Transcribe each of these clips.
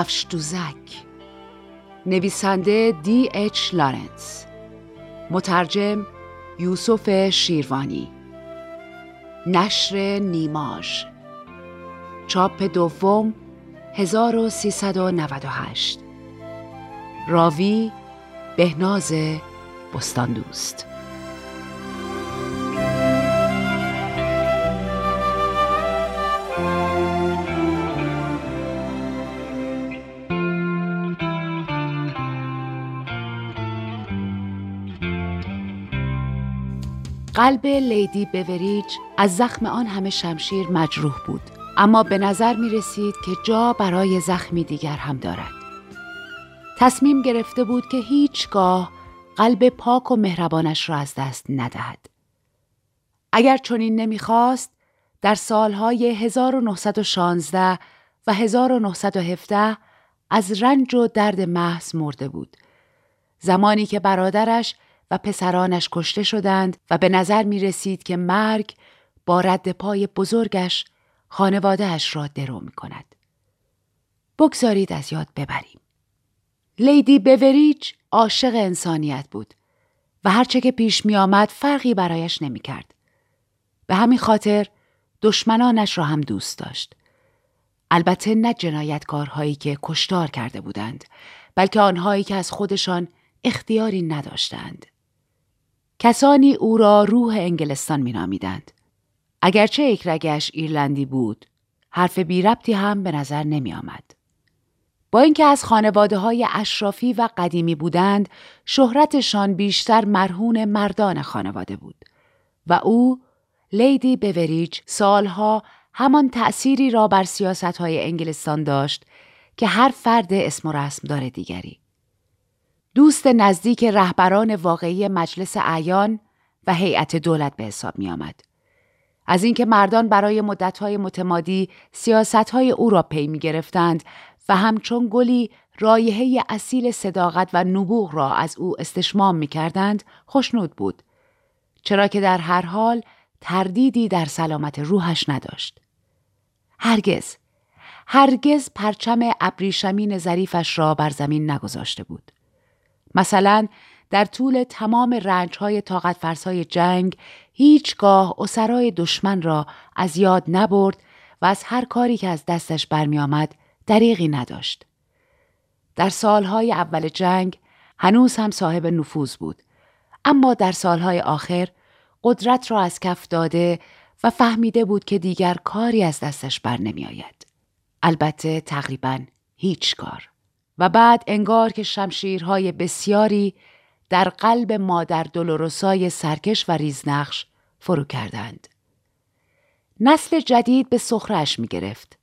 کفش دوزک. نویسنده دی اچ لارنس مترجم یوسف شیروانی. نشر نیماژ. چاپ دوم 1398 راوی بهناز بستاندوست. قلب لیدی بوریج از زخم آن همه شمشیر مجروح بود. اما به نظر می رسید که جا برای زخمی دیگر هم دارد. تصمیم گرفته بود که هیچگاه قلب پاک و مهربانش را از دست ندهد. اگر چنین نمی‌خواست در سالهای 1916 و 1917 از رنج و درد محض مرده بود. زمانی که برادرش و پسرانش کشته شدند و به نظر می رسید که مرگ با رد پای بزرگش خانوادهش را درو می کند. بگذارید از یاد ببریم. لیدی بوریج عاشق انسانیت بود و هرچه که پیش می آمد فرقی برایش نمی کرد. به همین خاطر دشمنانش را هم دوست داشت. البته نه جنایتکارهایی که کشتار کرده بودند بلکه آنهایی که از خودشان اختیاری نداشتند. کسانی او را روح انگلستان مینامیدند. اگرچه یک رگش ایرلندی بود، حرف بی ربطی هم به نظر نمی آمد. با اینکه از خانواده های اشرافی و قدیمی بودند، شهرتشان بیشتر مرهون مردان خانواده بود و او لیدی بوریج سالها همان تأثیری را بر سیاست های انگلستان داشت که هر فرد اسم و رسم داره دیگری. دوست نزدیک رهبران واقعی مجلس اعیان و هیئت دولت به حساب می آمد. از اینکه مردان برای مدتهای متمادی سیاستهای او را پی می گرفتند و همچون گلی رایحه اصیل صداقت و نبوغ را از او استشمام می کردند خوشنود بود. چرا که در هر حال تردیدی در سلامت روحش نداشت. هرگز، هرگز پرچم ابریشمین ظریفش را بر زمین نگذاشته بود. مثلا در طول تمام رنجهای طاقت فرسای جنگ هیچگاه اسرای دشمن را از یاد نبرد و از هر کاری که از دستش برمی آمد دریغی نداشت. در سالهای اول جنگ هنوز هم صاحب نفوذ بود اما در سالهای آخر قدرت را از کف داده و فهمیده بود که دیگر کاری از دستش بر نمی آید. البته تقریبا هیچ کار. و بعد انگار که شمشیرهای بسیاری در قلب مادر دلوروسای سرکش و ریزنقش فرو کردند. نسل جدید به سخرش می گرفت.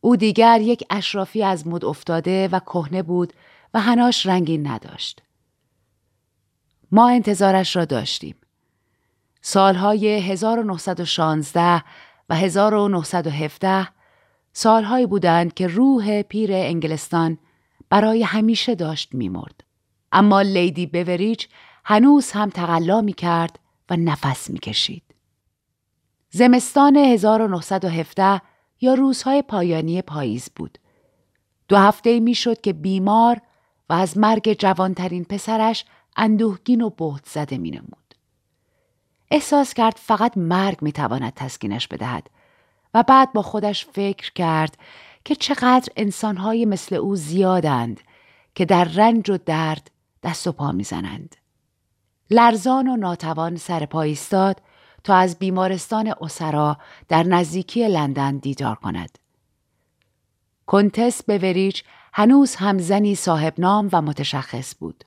او دیگر یک اشرافی از مد افتاده و کهنه بود و هناش رنگی نداشت. ما انتظارش را داشتیم. سالهای 1916 و 1917 سالهایی بودند که روح پیر انگلستان برای همیشه داشت میمرد. اما لیدی بوریج هنوز هم تقلا می کرد و نفس می کشید. زمستان 1917 یا روزهای پایانی پاییز بود. دو هفته می شد که بیمار و از مرگ جوانترین پسرش اندوهگین و بهت زده می نمود. احساس کرد فقط مرگ می‌تواند تسکینش بدهد و بعد با خودش فکر کرد که چقدر انسانهای مثل او زیادند که در رنج و درد دست و پا می‌زنند. لرزان و ناتوان سر ایستاد تا از بیمارستان اسرا در نزدیکی لندن دیدار کند. کنتس بوریج هنوز هم زنی صاحب نام و متشخص بود.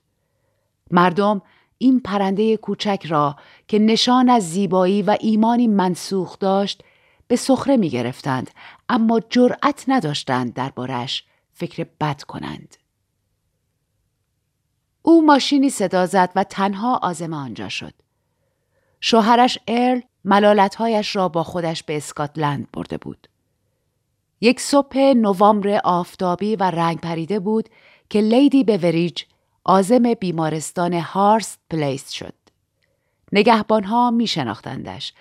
مردم این پرنده کوچک را که نشان از زیبایی و ایمانی منسوخ داشت به سخره می گرفتند اما جرأت نداشتند دربارش فکر بد کنند. او ماشینی صدا زد و تنها آزم آنجا شد. شوهرش ارل ملالتهایش را با خودش به اسکاتلند برده بود. یک صبح نوامبر آفتابی و رنگ پریده بود که لیدی بوریج عازم بیمارستان هارست پلیس شد. نگهبانها می شناختندش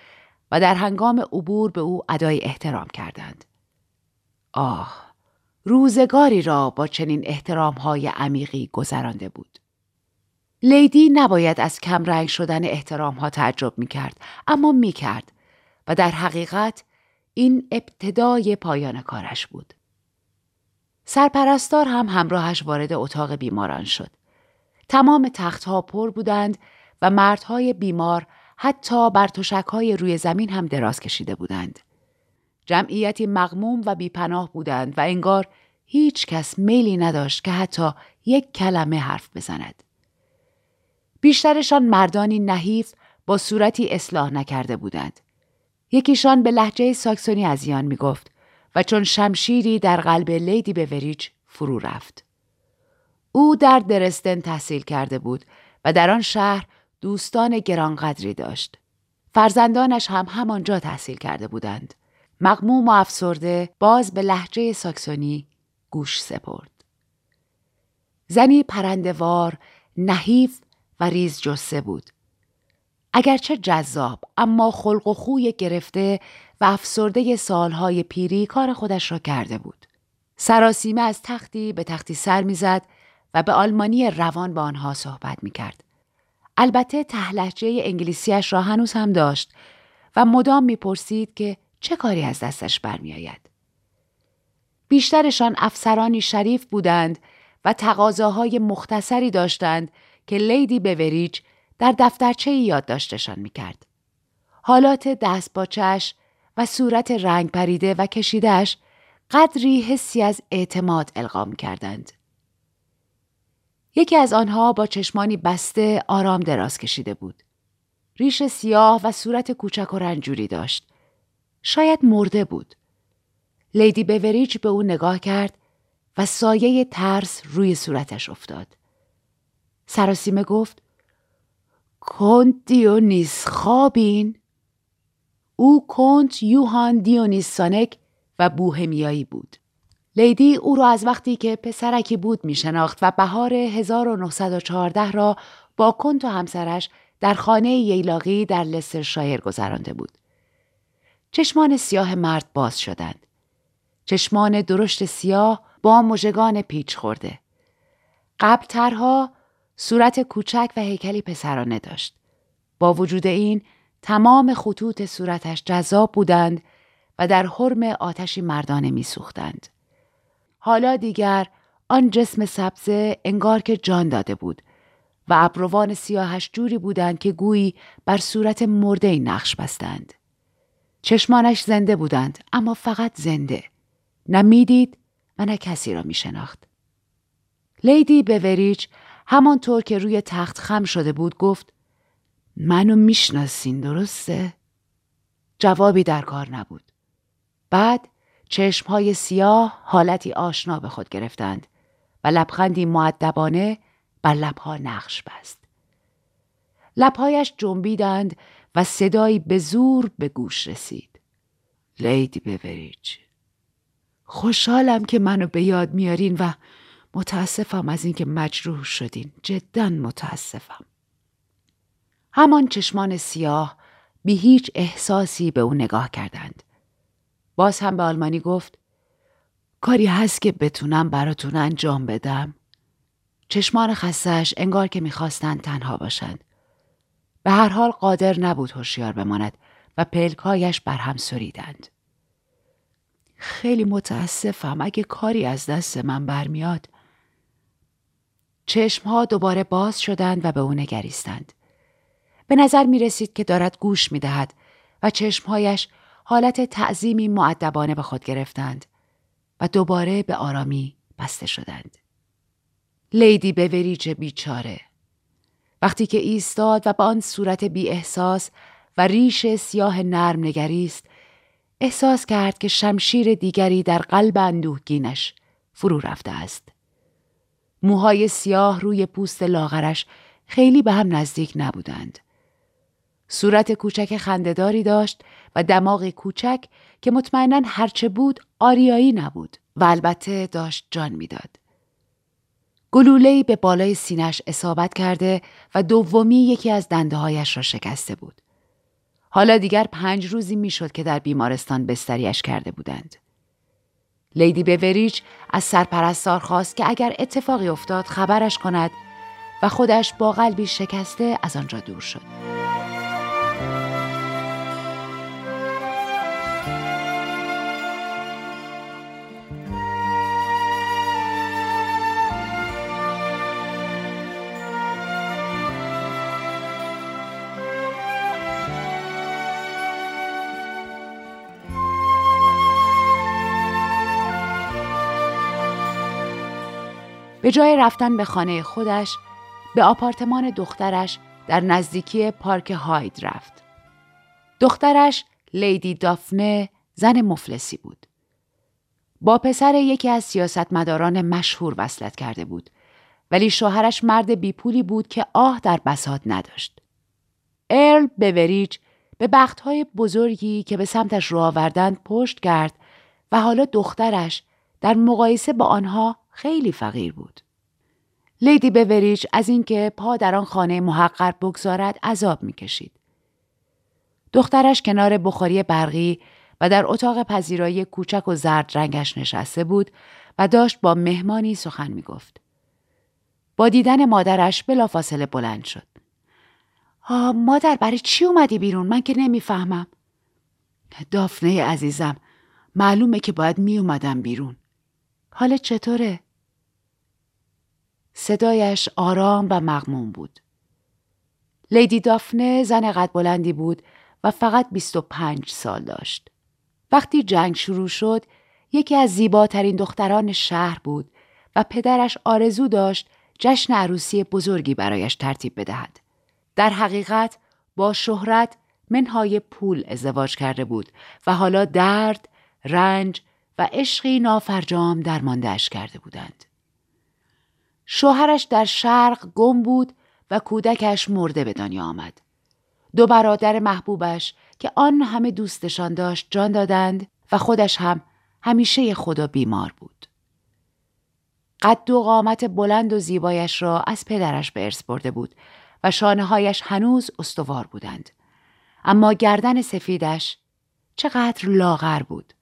و در هنگام عبور به او ادای احترام کردند. آه، روزگاری را با چنین احترام های عمیقی گذرانده بود. لیدی نباید از کمرنگ شدن احترام ها تعجب می کرد اما می کرد و در حقیقت این ابتدای پایان کارش بود. سرپرستار هم همراهش وارد اتاق بیماران شد. تمام تختها پر بودند و مردهای بیمار حتی بر های روی زمین هم دراز کشیده بودند. جمعیتی مغموم و بیپناه بودند و انگار هیچ کس میلی نداشت که حتی یک کلمه حرف بزند. بیشترشان مردانی نحیف با صورتی اصلاح نکرده بودند. یکیشان به لحجه ساکسونی ازیان می گفت و چون شمشیری در قلب لیدی به وریج فرو رفت. او در درستن تحصیل کرده بود و در آن شهر دوستان گرانقدری داشت. فرزندانش هم همانجا تحصیل کرده بودند. مقموم و افسرده باز به لحجه ساکسونی گوش سپرد. زنی پرندوار، نحیف و ریز جسه بود. اگرچه جذاب اما خلق و خوی گرفته و افسرده سالهای پیری کار خودش را کرده بود. سراسیمه از تختی به تختی سر می‌زد و به آلمانی روان با آنها صحبت می کرد. البته تهلهجه انگلیسیش را هنوز هم داشت و مدام می‌پرسید که چه کاری از دستش برمیآید. بیشترشان افسرانی شریف بودند و تقاضاهای مختصری داشتند که لیدی بوریج در دفترچه یادداشتشان می‌کرد. حالات دستباچش و صورت رنگ پریده و کشیدهش قدری حسی از اعتماد القام کردند. یکی از آنها با چشمانی بسته آرام دراز کشیده بود. ریش سیاه و صورت کوچک و رنجوری داشت. شاید مرده بود. لیدی بوریج به او نگاه کرد و سایه ترس روی صورتش افتاد. سراسیمه گفت کنت دیونیس خوابین؟ او کنت یوهان دیونیس سانک و بوهمیایی بود. لیدی او را از وقتی که پسرکی بود می شناخت و بهار 1914 را با کنت و همسرش در خانه ییلاقی در لستر شایر گذرانده بود. چشمان سیاه مرد باز شدند. چشمان درشت سیاه با مژگان پیچ خورده. قبل ترها صورت کوچک و هیکلی پسرانه داشت. با وجود این تمام خطوط صورتش جذاب بودند و در حرم آتشی مردانه میسوختند. حالا دیگر آن جسم سبزه انگار که جان داده بود و ابروان سیاهش جوری بودند که گویی بر صورت مرده نقش بستند. چشمانش زنده بودند اما فقط زنده. نه می‌دید و نه کسی را می شناخت. لیدی بوریج همانطور که روی تخت خم شده بود گفت منو می‌شناسین درسته؟ جوابی در کار نبود. بعد چشمهای سیاه حالتی آشنا به خود گرفتند و لبخندی معدبانه بر لبها نقش بست. لبهایش جنبیدند و صدایی به زور به گوش رسید. لیدی بوریج خوشحالم که منو به یاد میارین و متاسفم از اینکه مجروح شدین جدا متاسفم همان چشمان سیاه بی هیچ احساسی به او نگاه کردند باز هم به آلمانی گفت کاری هست که بتونم براتون انجام بدم چشمان خستش انگار که می‌خواستند تنها باشند به هر حال قادر نبود هوشیار بماند و پلکایش بر هم سریدند. خیلی متاسفم اگه کاری از دست من برمیاد. چشمها دوباره باز شدند و به او نگریستند. به نظر می رسید که دارد گوش می دهد و چشمهایش حالت تعظیمی مؤدبانه به خود گرفتند و دوباره به آرامی بسته شدند. لیدی بوریج بیچاره وقتی که ایستاد و با آن صورت بی احساس و ریش سیاه نرم نگریست احساس کرد که شمشیر دیگری در قلب اندوهگینش فرو رفته است. موهای سیاه روی پوست لاغرش خیلی به هم نزدیک نبودند. صورت کوچک خندهداری داشت و دماغ کوچک که مطمئنا هرچه بود آریایی نبود و البته داشت جان می‌داد. گلوله‌ای به بالای سینش اصابت کرده و دومی یکی از دنده هایش را شکسته بود. حالا دیگر پنج روزی می‌شد که در بیمارستان بستریش کرده بودند. لیدی بوریچ از سرپرستار خواست که اگر اتفاقی افتاد خبرش کند و خودش با قلبی شکسته از آنجا دور شد. به جای رفتن به خانه خودش به آپارتمان دخترش در نزدیکی پارک هاید رفت. دخترش لیدی دافنه زن مفلسی بود. با پسر یکی از سیاستمداران مشهور وصلت کرده بود ولی شوهرش مرد بیپولی بود که آه در بساط نداشت. ارل بوریج به بختهای بزرگی که به سمتش رو آوردند پشت کرد و حالا دخترش در مقایسه با آنها خیلی فقیر بود. لیدی بوریج از اینکه پا در آن خانه محقر بگذارد عذاب می‌کشید. دخترش کنار بخاری برقی و در اتاق پذیرایی کوچک و زرد رنگش نشسته بود و داشت با مهمانی سخن می گفت. با دیدن مادرش بلافاصله بلند شد. آه مادر برای چی اومدی بیرون؟ من که نمی‌فهمم. دافنه عزیزم معلومه که باید می اومدم بیرون. حال چطوره؟ صدایش آرام و مغموم بود. لیدی دافنه زن قد بلندی بود و فقط 25 سال داشت. وقتی جنگ شروع شد یکی از زیباترین دختران شهر بود و پدرش آرزو داشت جشن عروسی بزرگی برایش ترتیب بدهد. در حقیقت با شهرت منهای پول ازدواج کرده بود و حالا درد، رنج و عشقی نافرجام درماندهش کرده بودند. شوهرش در شرق گم بود و کودکش مرده به دنیا آمد. دو برادر محبوبش که آن همه دوستشان داشت جان دادند و خودش هم همیشه خدا بیمار بود. قد و قامت بلند و زیبایش را از پدرش به ارث برده بود و شانه هایش هنوز استوار بودند. اما گردن سفیدش چقدر لاغر بود.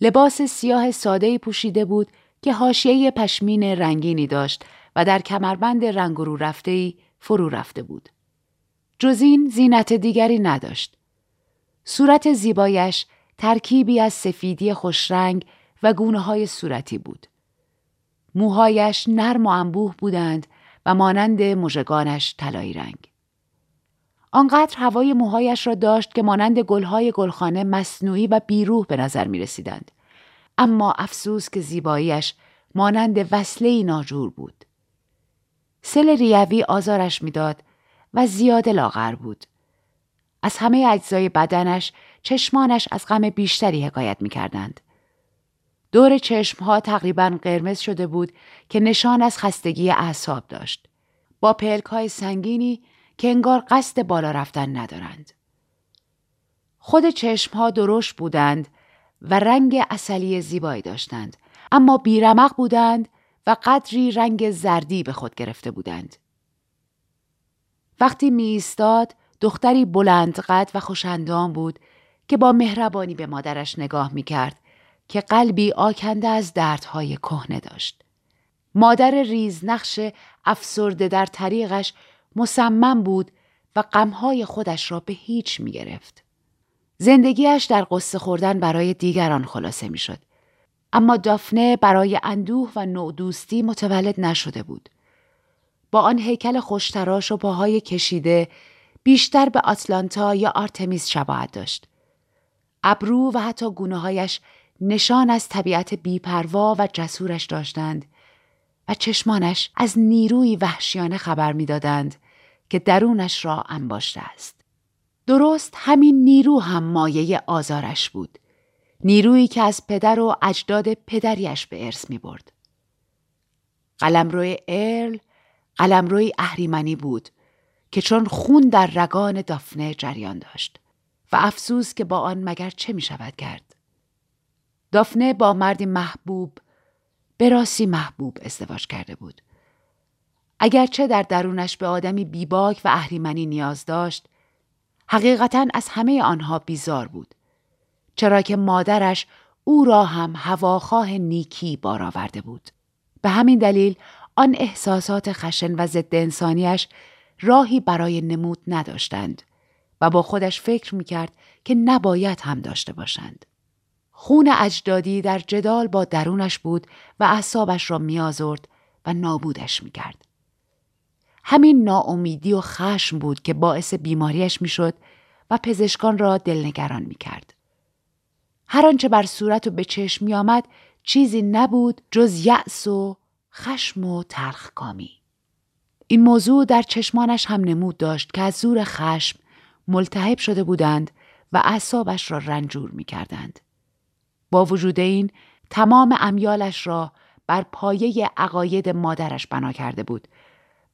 لباس سیاه ساده پوشیده بود که حاشیه پشمین رنگینی داشت و در کمربند رنگ رو رفته فرو رفته بود. جز این زینت دیگری نداشت. صورت زیبایش ترکیبی از سفیدی خوشرنگ و گونه های صورتی بود. موهایش نرم و انبوه بودند و مانند مژگانش طلایی رنگ. آنقدر هوای موهایش را داشت که مانند گلهای گلخانه مصنوعی و بیروح به نظر می رسیدند. اما افسوس که زیباییش مانند وصله ناجور بود. سل ریوی آزارش می‌داد و زیاد لاغر بود. از همه اجزای بدنش چشمانش از غم بیشتری حکایت می کردند. دور چشمها تقریبا قرمز شده بود که نشان از خستگی اعصاب داشت. با پلک های سنگینی که انگار قصد بالا رفتن ندارند. خود چشمها درشت بودند و رنگ اصلی زیبایی داشتند اما بیرمق بودند و قدری رنگ زردی به خود گرفته بودند. وقتی می ایستاد دختری بلند قد و خوشندام بود که با مهربانی به مادرش نگاه می کرد که قلبی آکنده از دردهای کهنه داشت. مادر ریز نقش افسرده در طریقش مصمم بود و غمهای خودش را به هیچ می گرفت. زندگیش در قصه خوردن برای دیگران خلاصه می شد. اما دافنه برای اندوه و نودوستی متولد نشده بود. با آن هیکل خوشتراش و پاهای کشیده بیشتر به آتلانتا یا آرتمیس شباهت داشت. ابرو و حتی گونه هایش نشان از طبیعت بیپروا و جسورش داشتند و چشمانش از نیروی وحشیانه خبر می‌دادند که درونش را انباشته است. درست همین نیرو هم مایه آزارش بود. نیرویی که از پدر و اجداد پدریش به ارث می برد. قلمروی ارل قلمروی اهریمنی بود که چون خون در رگان دافنه جریان داشت و افسوس که با آن مگر چه می شود کرد. دافنه با مردی محبوب به راستی محبوب ازدواج کرده بود. اگرچه در درونش به آدمی بیباک و اهریمنی نیاز داشت، حقیقتا از همه آنها بیزار بود. چرا که مادرش او را هم هواخواه نیکی بار آورده بود. به همین دلیل آن احساسات خشن و ضد انسانیش راهی برای نمود نداشتند و با خودش فکر می‌کرد که نباید هم داشته باشند. خون اجدادی در جدال با درونش بود و اعصابش را میآزرد و نابودش می‌کرد. همین ناامیدی و خشم بود که باعث بیماریش می‌شد و پزشکان را دلنگران می‌کرد. هر آنچه بر صورت و به چشم می آمد چیزی نبود جز یأس و خشم و تلخکامی. این موضوع در چشمانش هم نمود داشت که از زور خشم ملتهب شده بودند و اعصابش را رنجور می کردند. با وجود این تمام امیالش را بر پایه عقاید مادرش بنا کرده بود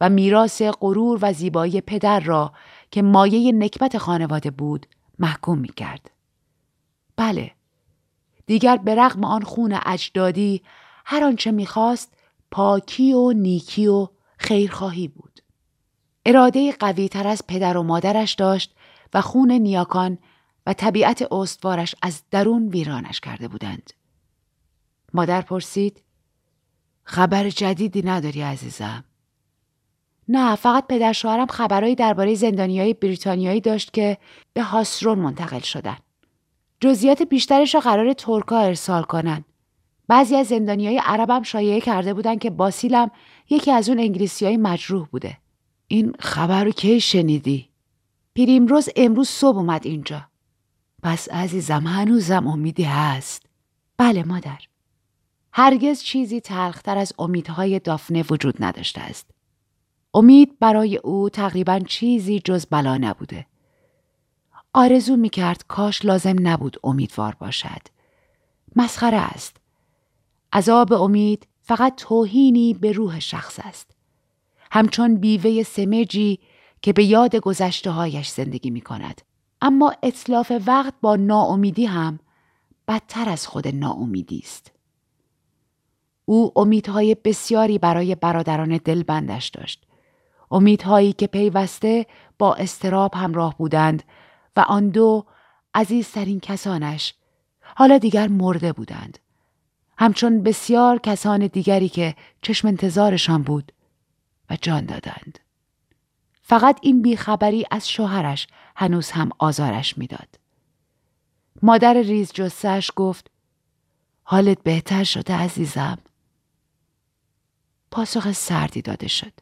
و میراث غرور و زیبایی پدر را که مایه نکبت خانواده بود محکوم می کرد. بله دیگر به رغم آن خون اجدادی هر آنچه می‌خواست پاکی و نیکی و خیرخواهی بود. اراده قوی تر از پدر و مادرش داشت و خون نیاکان و طبیعت استوارش از درون ویرانش کرده بودند. مادر پرسید خبر جدیدی نداری عزیزم؟ نه فقط پدر شوهرم خبرهایی درباره زندانیای بریتانیایی داشت که به هاسرون منتقل شدن. جزئیات بیشترش را قرار ترکا ارسال کنن. بعضی از زندانیای عربم شایعه کرده بودن که باسیلم یکی از اون انگلیسی های مجروح بوده. این خبر رو کی شنیدی؟ پیریمروز امروز صبح اومد اینجا. پس عزیزم هنوزم امیدی هست. بله مادر. هرگز چیزی تلختر از امیدهای دافنه وجود نداشته است. امید برای او تقریبا چیزی جز بلا نبوده. آرزو می کرد کاش لازم نبود امیدوار باشد. مسخره است. عذاب امید فقط توهینی به روح شخص است. همچون بیوه سمجی که به یاد گذشته هایش زندگی می کند. اما اطلاف وقت با ناامیدی هم بدتر از خود ناامیدی است. او امیدهای بسیاری برای برادران دلبندش داشت. امیدهایی که پیوسته با استراب همراه بودند و آن دو عزیزترین کسانش حالا دیگر مرده بودند. همچون بسیار کسان دیگری که چشم انتظارشان بود و جان دادند. فقط این بیخبری از شوهرش هنوز هم آزارش می‌داد. مادر ریز جسش گفت حالت بهتر شده عزیزم. پاسخ سردی داده شد.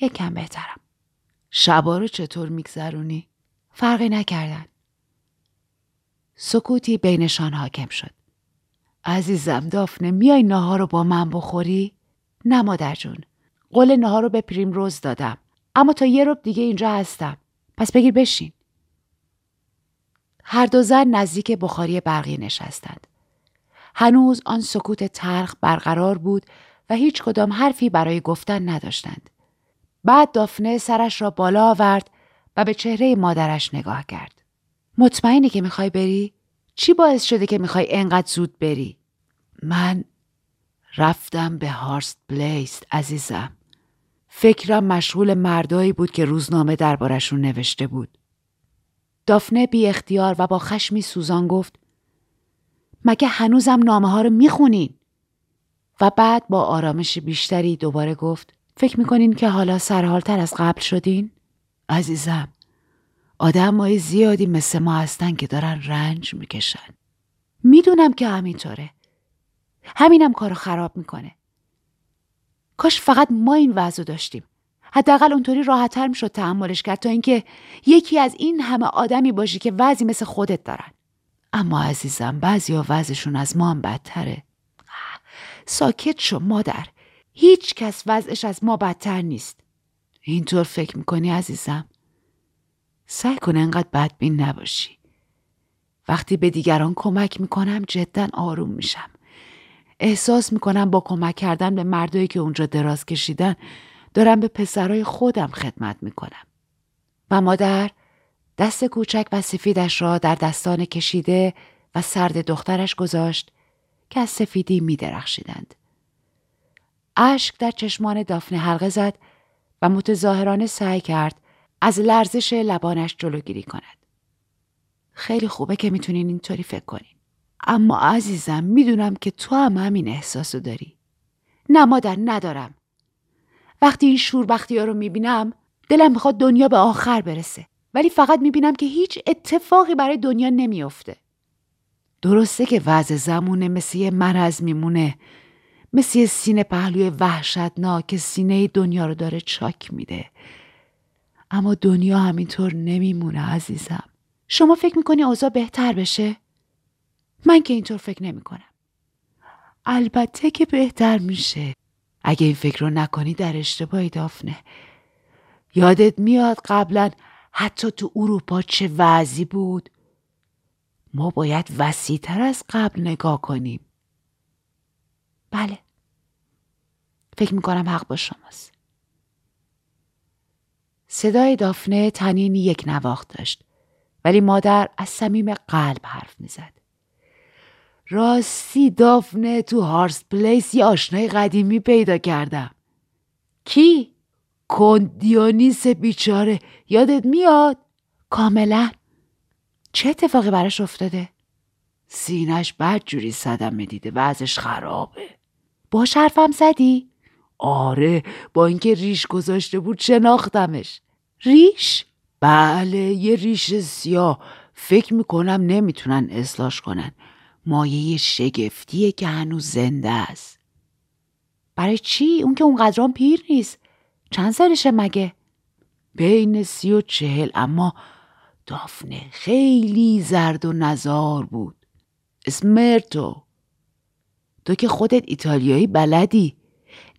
یکم بهترم. شبا رو چطور میگذرونی؟ فرقی نکردن. سکوتی بینشان حاکم شد. عزیزم دافنه میای نهار رو با من بخوری؟ نه مادر جون. قول نهار رو به پریم روز دادم. اما تا یه رب دیگه اینجا هستم. پس بگیر بشین. هر دو زن نزدیک بخاری برقی نشستند. هنوز آن سکوت تلخ برقرار بود و هیچ کدام حرفی برای گفتن نداشتند. بعد دافنه سرش را بالا آورد و به چهره مادرش نگاه کرد. مطمئنی که می‌خوای بری؟ چی باعث شده که می‌خوای انقدر زود بری؟ من رفتم به هارست بلیست عزیزم. فکرم مشغول مردایی بود که روزنامه دربارشون نوشته بود. دافنه بی اختیار و با خشمی سوزان گفت مگه هنوزم نامه ها رو می‌خونین؟ و بعد با آرامش بیشتری دوباره گفت فکر می‌کنین که حالا سرحالتر از قبل شدین؟ عزیزم آدم های زیادی مثل ما هستن که دارن رنج می‌کشن. می‌دونم که همینطوره. همینم کارو خراب می‌کنه. کاش فقط ما این وضع داشتیم. حداقل اونطوری راحتتر می‌شد تحملش کرد تا اینکه یکی از این همه آدمی باشی که وضعی مثل خودت دارن. اما عزیزم بعضیا وضعشون از ما هم بدتره. ساکت شو مادر. هیچ کس وضعش از ما بدتر نیست. اینطور فکر می‌کنی عزیزم؟ سعی کن انقدر بدبین نباشی. وقتی به دیگران کمک می‌کنم جدا آروم میشم. احساس می‌کنم با کمک کردن به مردایی که اونجا دراز کشیدن دارم به پسرای خودم خدمت می‌کنم. و مادر دست کوچک و سفیدش را در دستان کشیده و سرد دخترش گذاشت که از سفیدی می درخشیدند. اشک در چشمان دافنه حلقه زد و متظاهرانه سعی کرد از لرزش لبانش جلوگیری کند. خیلی خوبه که می‌تونین اینطوری فکر کنین. اما عزیزم می‌دونم که تو هم همین احساسو داری. نه مادر ندارم. وقتی این شوربختی ها رو می‌بینم دلم می‌خواد دنیا به آخر برسه. ولی فقط می‌بینم که هیچ اتفاقی برای دنیا نمیافته. درسته که وضع زمونه مثل یه مرض میمونه مثل یه سینه پهلوی وحشتناک که سینه دنیا رو داره چاک میده. اما دنیا همینطور نمیمونه عزیزم. شما فکر می‌کنی اوضاع بهتر بشه؟ من که اینطور فکر نمی‌کنم. البته که بهتر میشه. اگه این فکر رو نکنی در اشتباهی دافنه. یادت میاد قبلا حتی تو اروپا چه وضعی بود؟ ما باید وسیعتر از قبل نگاه کنیم. بله. فکر می‌کنم حق با شماست. صدای دافنه تنین یک نواخت داشت ولی مادر از صمیم قلب حرف می‌زد. راستی دافنه تو هارس پلیس یه آشنای قدیمی پیدا کردم. کی؟ کندیونیس بیچاره. یادت میاد؟ کاملا. چه اتفاقی براش افتاده؟ سینش بد جوری صدمه دیده وضعش خرابه. باش حرفم زدی؟ آره با اینکه ریش گذاشته بود شناختمش ریش؟ بله یه ریش سیاه فکر می‌کنم نمی‌تونن اصلاش کنن مایه شگفتیه که هنوز زنده است برای چی؟ اون که اونقدران پیر نیست چند سالشه مگه؟ بین سی و چهل اما دافنه خیلی زرد و نزار بود اسمرتو تو که خودت ایتالیایی بلدی.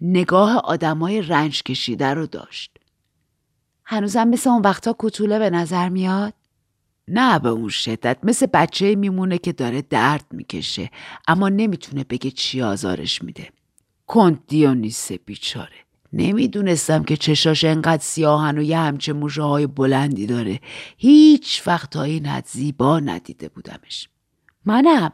نگاه آدمای رنج کشیده رو داشت. هنوزم مثل اون وقتا کتوله به نظر میاد؟ نه به اون شدت. مثل بچه میمونه که داره درد می‌کشه اما نمی‌تونه بگه چی آزارش میده. کنت دیونیسه بیچاره. نمی‌دونستم که چشاش انقدر سیاهن و یه همچه موشه های بلندی داره. هیچ وقت تا این زیبا ندیده بودمش. منم.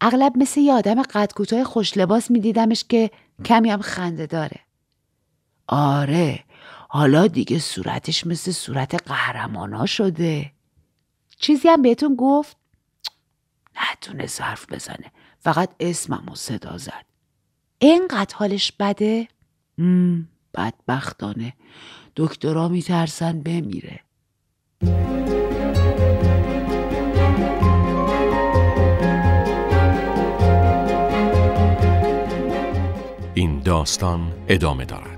اغلب مثل یه آدم قد کوتاه خوش لباس میدیدمش که کمی هم خنده داره. آره حالا دیگه صورتش مثل صورت قهرمانا شده. چیزی هم بهتون گفت؟ نتونه حرف بزنه. فقط اسمم و صدا زد. اینقدر حالش بده؟ بدبختانه. دکترا میترسن بمیره. داستان ادامه دارد.